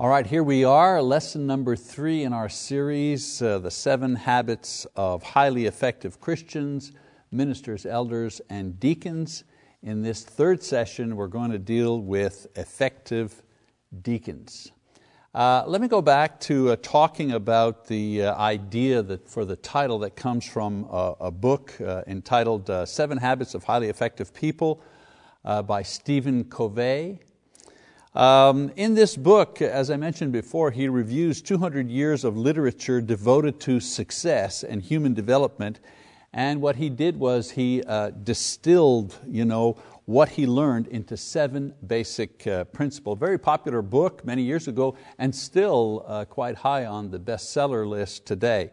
All right, here we are, lesson number three in our series, uh, The Seven Habits of Highly Effective Christians, Ministers, Elders, and Deacons. In this third session, we're going to deal with effective deacons. Uh, let me go back to uh, talking about the uh, idea that for the title that comes from a, a book uh, entitled uh, Seven Habits of Highly Effective People by Stephen Covey. Um, in this book, as I mentioned before, he reviews 200 years of literature devoted to success and human development. And what he did was he uh, distilled you know, what he learned into seven basic uh, principles. Very popular book many years ago and still uh, quite high on the bestseller list today.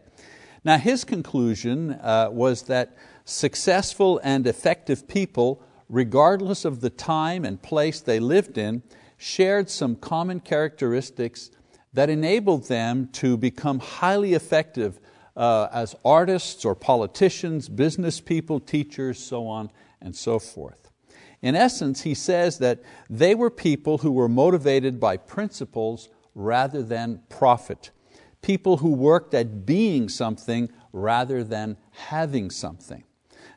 Now his conclusion uh, was that successful and effective people, regardless of the time and place they lived in, shared some common characteristics that enabled them to become highly effective uh, as artists or politicians, business people, teachers, so on and so forth. In essence, he says that they were people who were motivated by principles rather than profit. People who worked at being something rather than having something.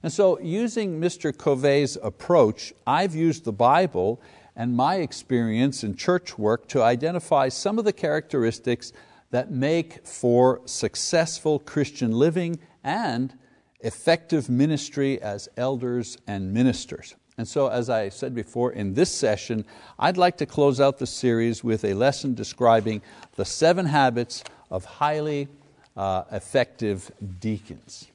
And so, using Mr. Covey's approach, I've used the Bible and my experience in church work to identify some of the characteristics that make for successful Christian living and effective ministry as elders and ministers. And so, as I said before, in this session, I'd like to close out the series with a lesson describing the seven habits of highly uh, effective deacons.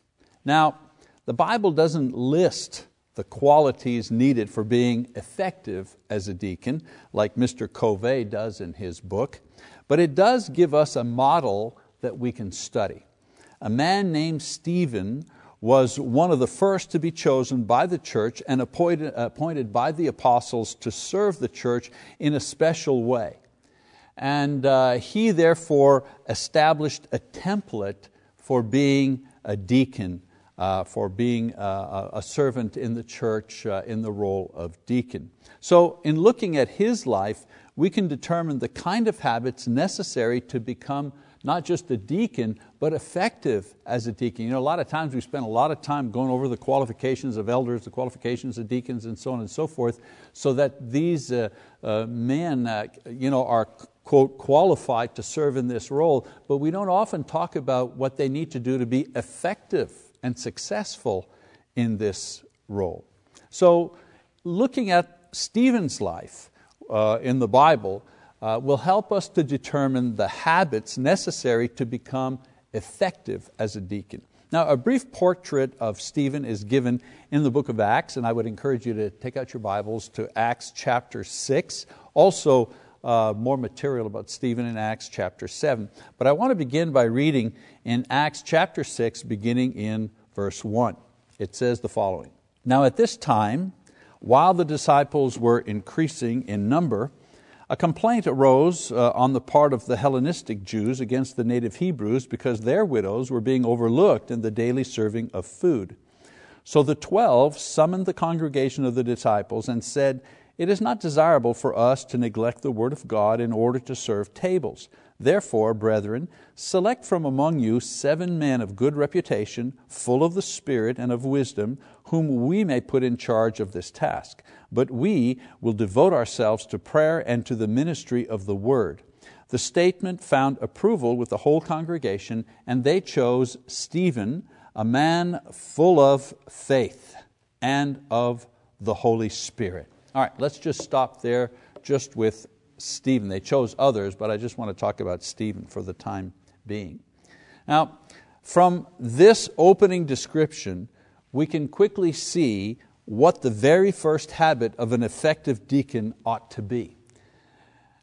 Now, the Bible doesn't list the qualities needed for being effective as a deacon, like Mr. Covey does in his book, but it does give us a model that we can study. A man named Stephen was one of the first to be chosen by the church and appointed, appointed by the apostles to serve the church in a special way. And uh, he therefore established a template for being a deacon for being uh, a servant in the church uh, in the role of deacon. So, in looking at his life, we can determine the kind of habits necessary to become not just a deacon, but effective as a deacon. You know, a lot of times we spend a lot of time going over the qualifications of elders, the qualifications of deacons, and so on and so forth, so that these uh, uh, men uh, you know, are quote, qualified to serve in this role, but we don't often talk about what they need to do to be effective and successful in this role. So, looking at Stephen's life uh, in the Bible uh, will help us to determine the habits necessary to become effective as a deacon. Now, a brief portrait of Stephen is given in the book of Acts, and I would encourage you to take out your Bibles to Acts chapter 6. Also, uh, more material about Stephen in Acts chapter 7. But I want to begin by reading in Acts chapter 6, beginning in verse 1. It says the following Now at this time, while the disciples were increasing in number, a complaint arose uh, on the part of the Hellenistic Jews against the native Hebrews because their widows were being overlooked in the daily serving of food. So the twelve summoned the congregation of the disciples and said, it is not desirable for us to neglect the Word of God in order to serve tables. Therefore, brethren, select from among you seven men of good reputation, full of the Spirit and of wisdom, whom we may put in charge of this task. But we will devote ourselves to prayer and to the ministry of the Word. The statement found approval with the whole congregation, and they chose Stephen, a man full of faith and of the Holy Spirit. All right, let's just stop there just with Stephen. They chose others, but I just want to talk about Stephen for the time being. Now, from this opening description, we can quickly see what the very first habit of an effective deacon ought to be.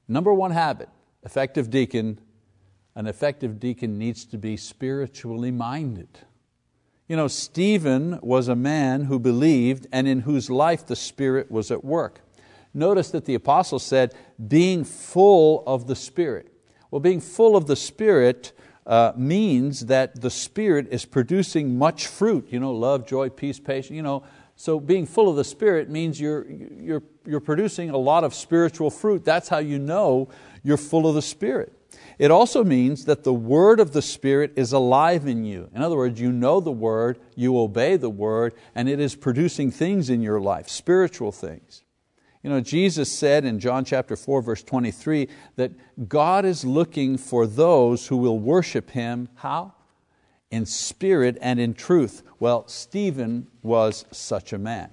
Number one habit, effective deacon, an effective deacon needs to be spiritually minded. You know, Stephen was a man who believed and in whose life the Spirit was at work. Notice that the apostle said, being full of the Spirit. Well, being full of the Spirit uh, means that the Spirit is producing much fruit, you know, love, joy, peace, patience, you know. So being full of the Spirit means you're, you're, you're producing a lot of spiritual fruit. That's how you know you're full of the Spirit. It also means that the word of the Spirit is alive in you. In other words, you know the word, you obey the word, and it is producing things in your life, spiritual things. You know, Jesus said in John chapter 4, verse 23, that God is looking for those who will worship Him. How? In spirit and in truth. Well, Stephen was such a man.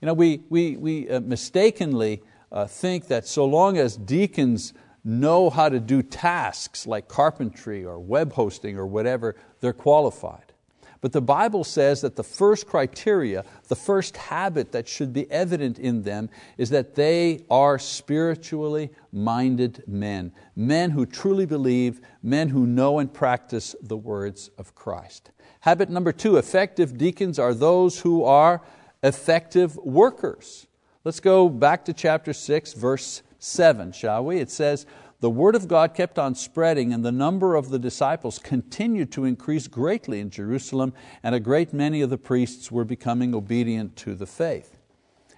You know, we, we, we uh, mistakenly uh, think that so long as deacons know how to do tasks like carpentry or web hosting or whatever, they're qualified. But the Bible says that the first criteria, the first habit that should be evident in them is that they are spiritually minded men, men who truly believe, men who know and practice the words of Christ. Habit number two, effective deacons are those who are effective workers. Let's go back to chapter 6, verse 7, shall we? It says, the word of God kept on spreading, and the number of the disciples continued to increase greatly in Jerusalem, and a great many of the priests were becoming obedient to the faith.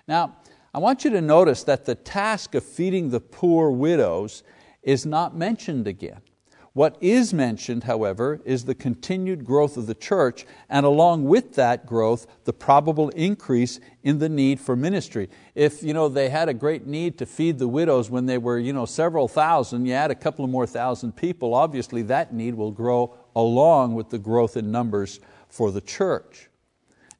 Now, I want you to notice that the task of feeding the poor widows is not mentioned again. What is mentioned, however, is the continued growth of the church, and along with that growth, the probable increase in the need for ministry. If you know, they had a great need to feed the widows when they were you know, several thousand, you add a couple of more thousand people, obviously that need will grow along with the growth in numbers for the church.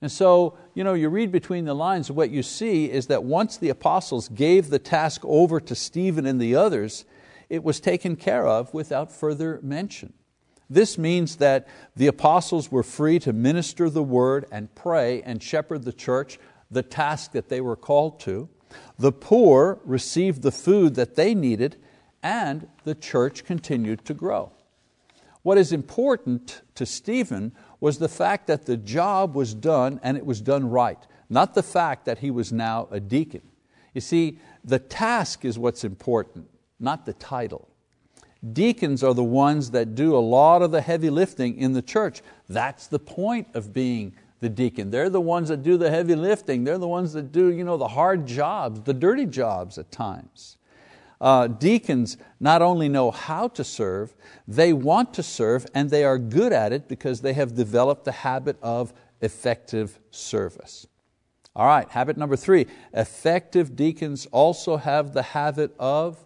And so, you know, you read between the lines, what you see is that once the apostles gave the task over to Stephen and the others, it was taken care of without further mention. This means that the apostles were free to minister the word and pray and shepherd the church, the task that they were called to. The poor received the food that they needed, and the church continued to grow. What is important to Stephen was the fact that the job was done and it was done right, not the fact that he was now a deacon. You see, the task is what's important not the title. Deacons are the ones that do a lot of the heavy lifting in the church. That's the point of being the deacon. They're the ones that do the heavy lifting. They're the ones that do you know, the hard jobs, the dirty jobs at times. Uh, deacons not only know how to serve, they want to serve and they are good at it because they have developed the habit of effective service. All right, habit number three effective deacons also have the habit of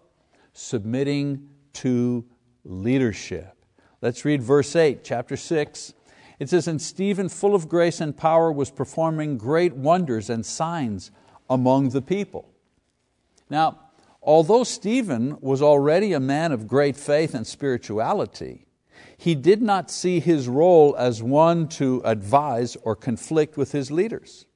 submitting to leadership. Let's read verse 8, chapter 6. It says, And Stephen, full of grace and power, was performing great wonders and signs among the people. Now, although Stephen was already a man of great faith and spirituality, he did not see his role as one to advise or conflict with his leaders.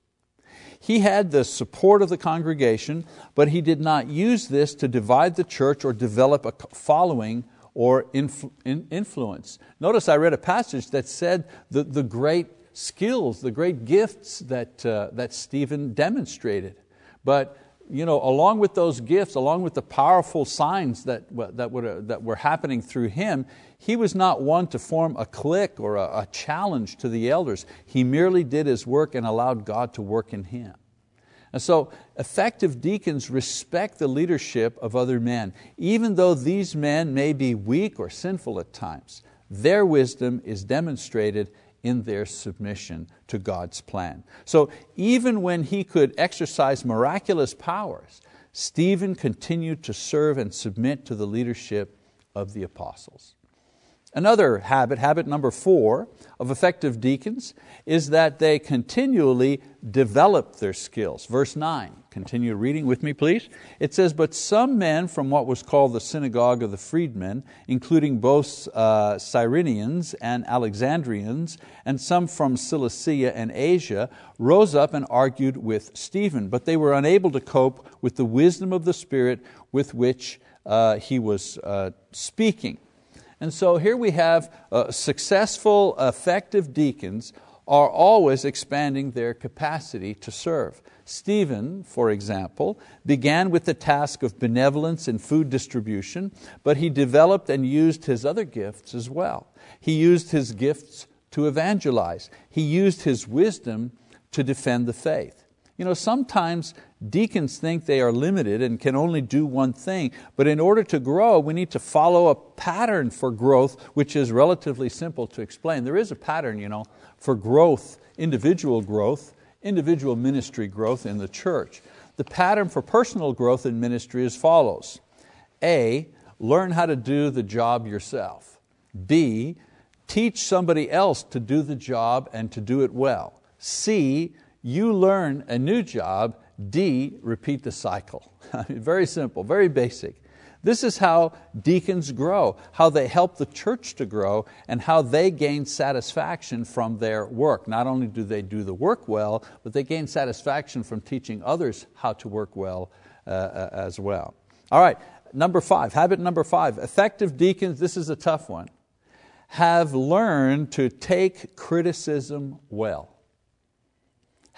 He had the support of the congregation, but he did not use this to divide the church or develop a following or influence. Notice I read a passage that said the, the great skills, the great gifts that, uh, that Stephen demonstrated. But you know, along with those gifts, along with the powerful signs that, that, were, uh, that were happening through him, he was not one to form a clique or a, a challenge to the elders. He merely did his work and allowed God to work in him. And so effective deacons respect the leadership of other men. Even though these men may be weak or sinful at times, their wisdom is demonstrated in their submission to God's plan. So even when he could exercise miraculous powers, Stephen continued to serve and submit to the leadership of the apostles. Another habit, habit number four, of effective deacons is that they continually develop their skills. Verse 9, continue reading with me, please. It says, But some men from what was called the synagogue of the freedmen, including both uh, Cyrenians and Alexandrians, and some from Cilicia and Asia, rose up and argued with Stephen, but they were unable to cope with the wisdom of the Spirit with which uh, he was uh, speaking. And so here we have uh, successful, effective deacons are always expanding their capacity to serve. Stephen, for example, began with the task of benevolence and food distribution, but he developed and used his other gifts as well. He used his gifts to evangelize. He used his wisdom to defend the faith. You know, sometimes deacons think they are limited and can only do one thing, but in order to grow, we need to follow a pattern for growth, which is relatively simple to explain. There is a pattern you know, for growth, individual growth, individual ministry growth in the church. The pattern for personal growth in ministry is follows. A, learn how to do the job yourself. B, teach somebody else to do the job and to do it well. C, you learn a new job. D, repeat the cycle. very simple, very basic. This is how deacons grow, how they help the church to grow, and how they gain satisfaction from their work. Not only do they do the work well, but they gain satisfaction from teaching others how to work well uh, uh as well. All right, number five, habit number five, effective deacons, this is a tough one, have learned to take criticism well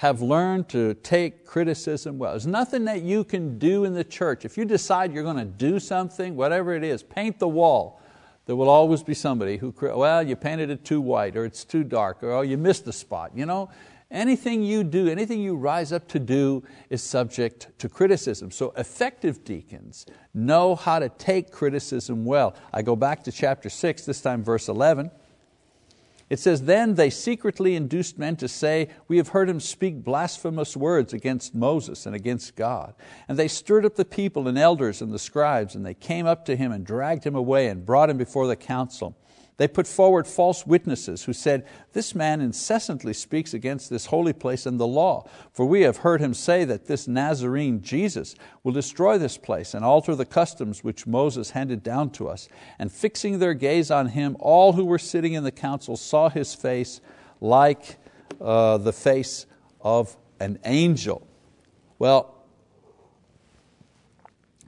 have learned to take criticism well. There's nothing that you can do in the church. If you decide you're going to do something, whatever it is, paint the wall, there will always be somebody who, well, you painted it too white, or it's too dark, or oh, you missed the spot. You know, anything you do, anything you rise up to do is subject to criticism. So effective deacons know how to take criticism well. I go back to chapter 6, this time verse 11. It says, Then they secretly induced men to say, We have heard him speak blasphemous words against Moses and against God. And they stirred up the people and elders and the scribes, and they came up to him and dragged him away and brought him before the council. They put forward false witnesses who said, This man incessantly speaks against this holy place and the law, for we have heard him say that this Nazarene Jesus will destroy this place and alter the customs which Moses handed down to us. And fixing their gaze on him, all who were sitting in the council saw his face like uh, the face of an angel. Well,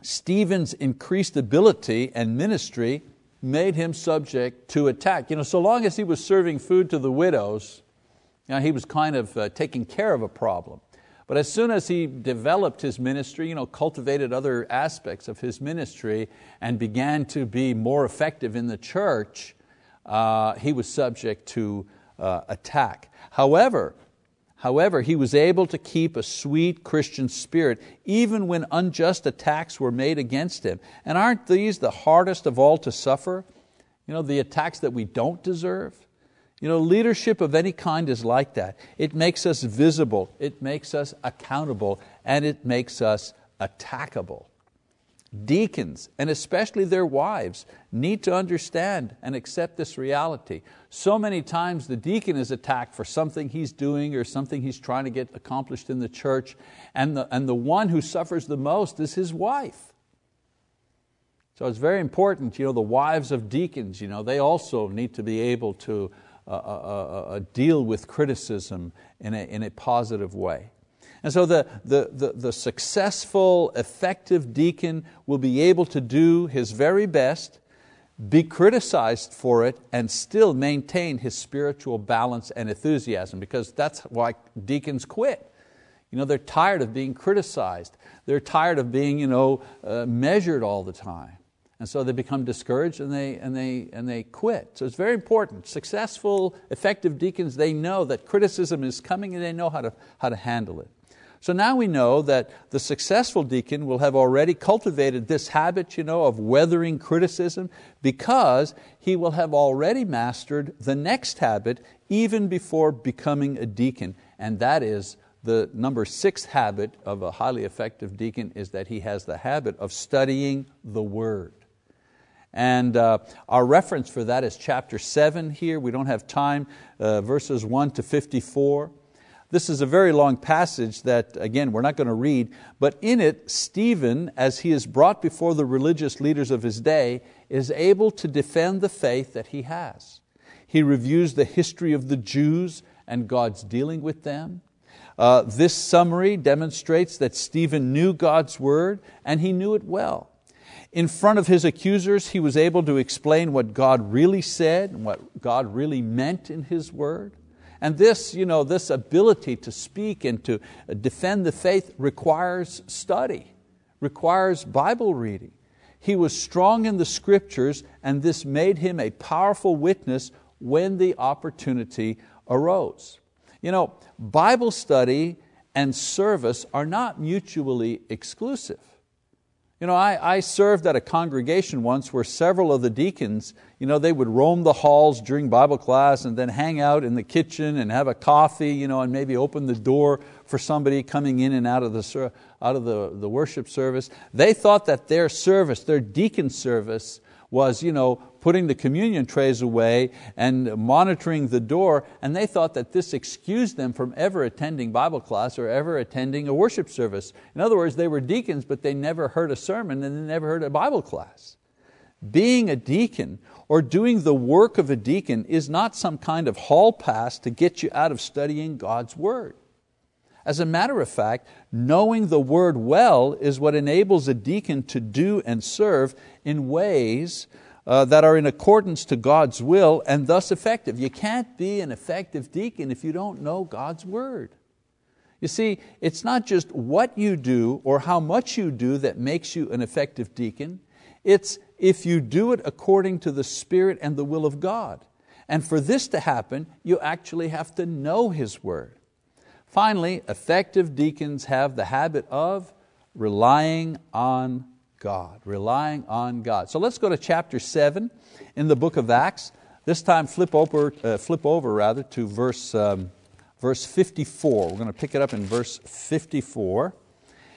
Stephen's increased ability and ministry made him subject to attack. You know, so long as he was serving food to the widows, you know, he was kind of uh, taking care of a problem. But as soon as he developed his ministry, you know, cultivated other aspects of his ministry, and began to be more effective in the church, uh, he was subject to uh, attack. However, However, he was able to keep a sweet Christian spirit even when unjust attacks were made against him. And aren't these the hardest of all to suffer? You know, the attacks that we don't deserve? You know, leadership of any kind is like that. It makes us visible, it makes us accountable, and it makes us attackable. Deacons, and especially their wives, need to understand and accept this reality. So many times the deacon is attacked for something he's doing or something he's trying to get accomplished in the church, and the, and the one who suffers the most is his wife. So it's very important, you know, the wives of deacons, you know, they also need to be able to uh, uh, uh, uh deal with criticism in a, in a positive way. And so the, the, the, the, successful, effective deacon will be able to do his very best, be criticized for it, and still maintain his spiritual balance and enthusiasm, because that's why deacons quit. You know, they're tired of being criticized. They're tired of being you know, uh, measured all the time. And so they become discouraged and they, and, they, and they quit. So it's very important. Successful, effective deacons, they know that criticism is coming and they know how to, how to handle it. So now we know that the successful deacon will have already cultivated this habit you know, of weathering criticism because he will have already mastered the next habit even before becoming a deacon, and that is the number six habit of a highly effective deacon is that he has the habit of studying the Word. And uh, our reference for that is chapter 7 here. We don't have time, uh, verses 1 to 54. This is a very long passage that, again, we're not going to read, but in it, Stephen, as he is brought before the religious leaders of his day, is able to defend the faith that he has. He reviews the history of the Jews and God's dealing with them. Uh, this summary demonstrates that Stephen knew God's word and he knew it well. In front of his accusers, he was able to explain what God really said and what God really meant in His word. And this, you know, this ability to speak and to defend the faith requires study, requires Bible reading. He was strong in the scriptures, and this made him a powerful witness when the opportunity arose. You know, Bible study and service are not mutually exclusive. You know, I, I, served at a congregation once where several of the deacons, you know, they would roam the halls during Bible class and then hang out in the kitchen and have a coffee, you know, and maybe open the door for somebody coming in and out of the, out of the, the worship service. They thought that their service, their deacon service, was you know, putting the communion trays away and monitoring the door, and they thought that this excused them from ever attending Bible class or ever attending a worship service. In other words, they were deacons, but they never heard a sermon and they never heard a Bible class. Being a deacon or doing the work of a deacon is not some kind of hall pass to get you out of studying God's Word. As a matter of fact, knowing the Word well is what enables a deacon to do and serve in ways uh, that are in accordance to God's will and thus effective. You can't be an effective deacon if you don't know God's Word. You see, it's not just what you do or how much you do that makes you an effective deacon, it's if you do it according to the Spirit and the will of God. And for this to happen, you actually have to know His Word. Finally, effective deacons have the habit of relying on God, relying on God. So let's go to chapter 7 in the book of Acts. This time flip over, uh, flip over rather, to verse, um, verse 54. We're going to pick it up in verse 54. It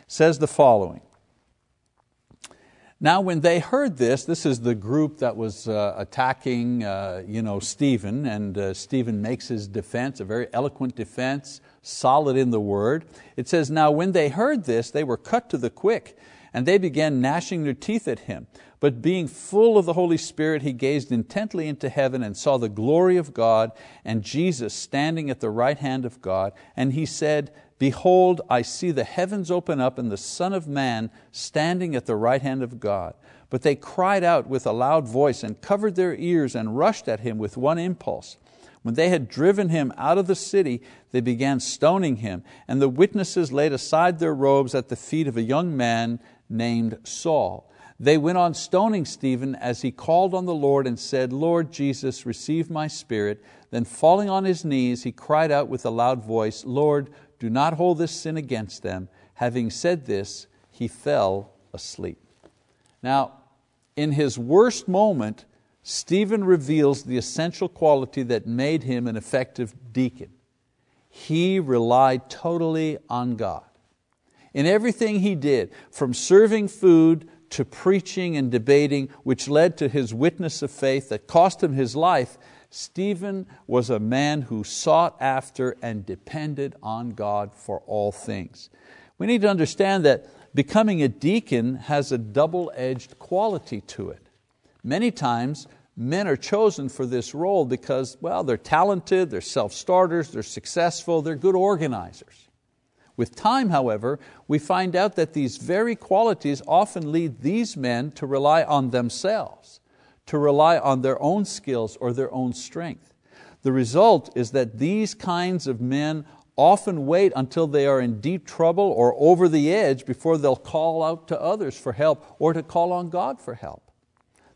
says the following. Now, when they heard this, this is the group that was uh, attacking uh, you know, Stephen, and uh, Stephen makes his defense, a very eloquent defense, solid in the word. It says, Now when they heard this, they were cut to the quick, and they began gnashing their teeth at him. But being full of the Holy Spirit, he gazed intently into heaven and saw the glory of God and Jesus standing at the right hand of God. And he said, Behold, I see the heavens open up and the Son of Man standing at the right hand of God. But they cried out with a loud voice and covered their ears and rushed at him with one impulse. When they had driven him out of the city, they began stoning him, and the witnesses laid aside their robes at the feet of a young man named Saul. They went on stoning Stephen as he called on the Lord and said, Lord Jesus, receive my spirit. Then falling on his knees, he cried out with a loud voice, Lord, do not hold this sin against them. Having said this, he fell asleep. Now, in his worst moment, Stephen reveals the essential quality that made him an effective deacon. He relied totally on God. In everything he did, from serving food to preaching and debating, which led to his witness of faith that cost him his life, Stephen was a man who sought after and depended on God for all things. We need to understand that becoming a deacon has a double edged quality to it. Many times, men are chosen for this role because, well, they're talented, they're self starters, they're successful, they're good organizers. With time, however, we find out that these very qualities often lead these men to rely on themselves to rely on their own skills or their own strength. The result is that these kinds of men often wait until they are in deep trouble or over the edge before they'll call out to others for help or to call on God for help.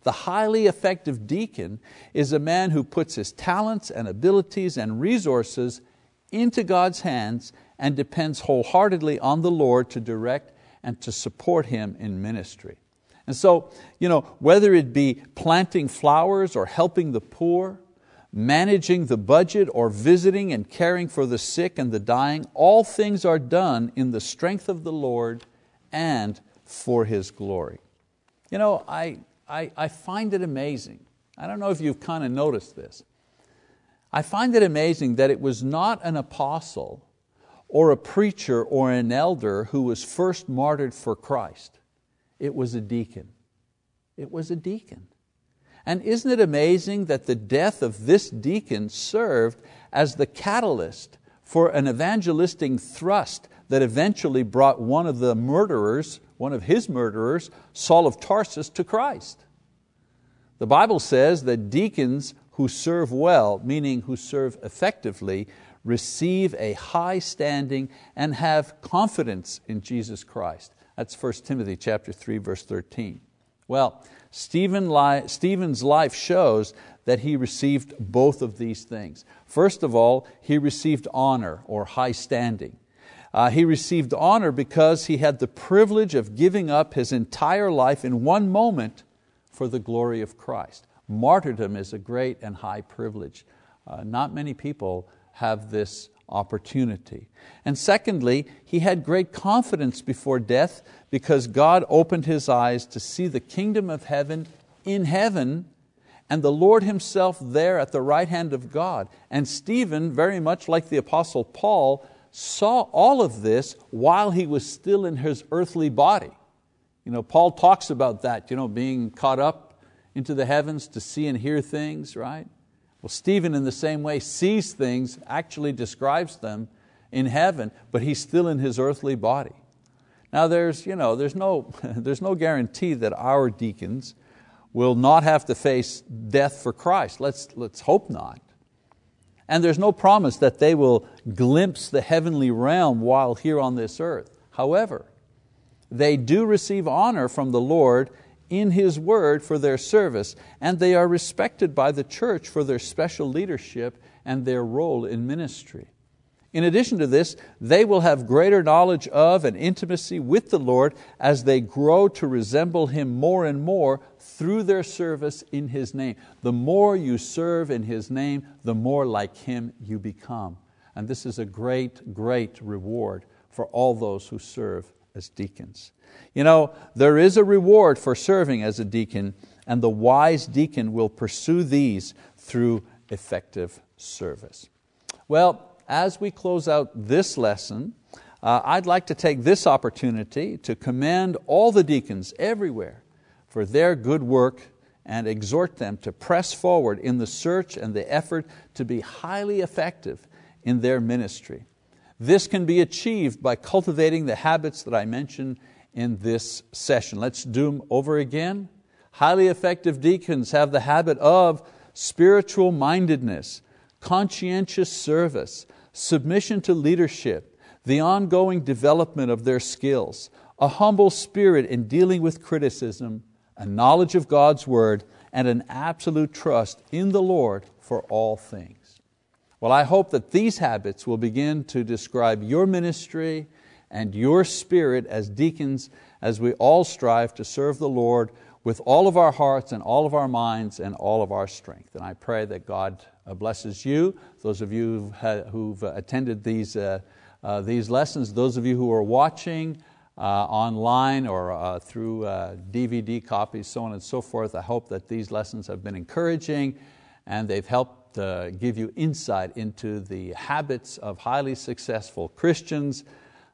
The highly effective deacon is a man who puts his talents and abilities and resources into God's hands and depends wholeheartedly on the Lord to direct and to support him in ministry. And so, you know, whether it be planting flowers or helping the poor, managing the budget or visiting and caring for the sick and the dying, all things are done in the strength of the Lord and for His glory. You know, I, I, I find it amazing. I don't know if you've kind of noticed this. I find it amazing that it was not an apostle or a preacher or an elder who was first martyred for Christ. It was a deacon. It was a deacon. And isn't it amazing that the death of this deacon served as the catalyst for an evangelistic thrust that eventually brought one of the murderers, one of his murderers, Saul of Tarsus, to Christ? The Bible says that deacons who serve well, meaning who serve effectively, receive a high standing and have confidence in Jesus Christ. That's 1 Timothy chapter 3, verse 13. Well, Stephen li Stephen's life shows that he received both of these things. First of all, he received honor or high standing. Uh, he received honor because he had the privilege of giving up his entire life in one moment for the glory of Christ. Martyrdom is a great and high privilege. Uh, not many people have this opportunity. And secondly, he had great confidence before death because God opened his eyes to see the kingdom of heaven in heaven and the Lord Himself there at the right hand of God. And Stephen, very much like the Apostle Paul, saw all of this while he was still in his earthly body. You know, Paul talks about that, you know, being caught up into the heavens to see and hear things, right? Well, Stephen, in the same way, sees things, actually describes them in heaven, but he's still in his earthly body. Now, there's, you know, there's, no, there's no guarantee that our deacons will not have to face death for Christ. Let's, let's hope not. And there's no promise that they will glimpse the heavenly realm while here on this earth. However, they do receive honor from the Lord in His word for their service, and they are respected by the church for their special leadership and their role in ministry. In addition to this, they will have greater knowledge of and intimacy with the Lord as they grow to resemble Him more and more through their service in His name. The more you serve in His name, the more like Him you become. And this is a great, great reward for all those who serve as deacons. You know, there is a reward for serving as a deacon, and the wise deacon will pursue these through effective service. Well, as we close out this lesson, uh, I'd like to take this opportunity to commend all the deacons everywhere for their good work and exhort them to press forward in the search and the effort to be highly effective in their ministry. This can be achieved by cultivating the habits that I mentioned in this session. Let's do them over again. Highly effective deacons have the habit of spiritual mindedness, conscientious service, submission to leadership, the ongoing development of their skills, a humble spirit in dealing with criticism, a knowledge of God's Word, and an absolute trust in the Lord for all things. Well, I hope that these habits will begin to describe your ministry and your spirit as deacons as we all strive to serve the Lord with all of our hearts and all of our minds and all of our strength. And I pray that God uh, blesses you, those of you who've uh, attended these, uh, these lessons, those of you who are watching online or through DVD copies, so on and so forth. I hope that these lessons have been encouraging and they've helped Uh, give you insight into the habits of highly successful Christians,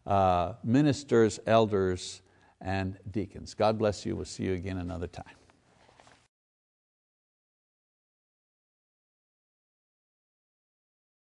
uh, ministers, elders, and deacons. God bless you. We'll see you again another time.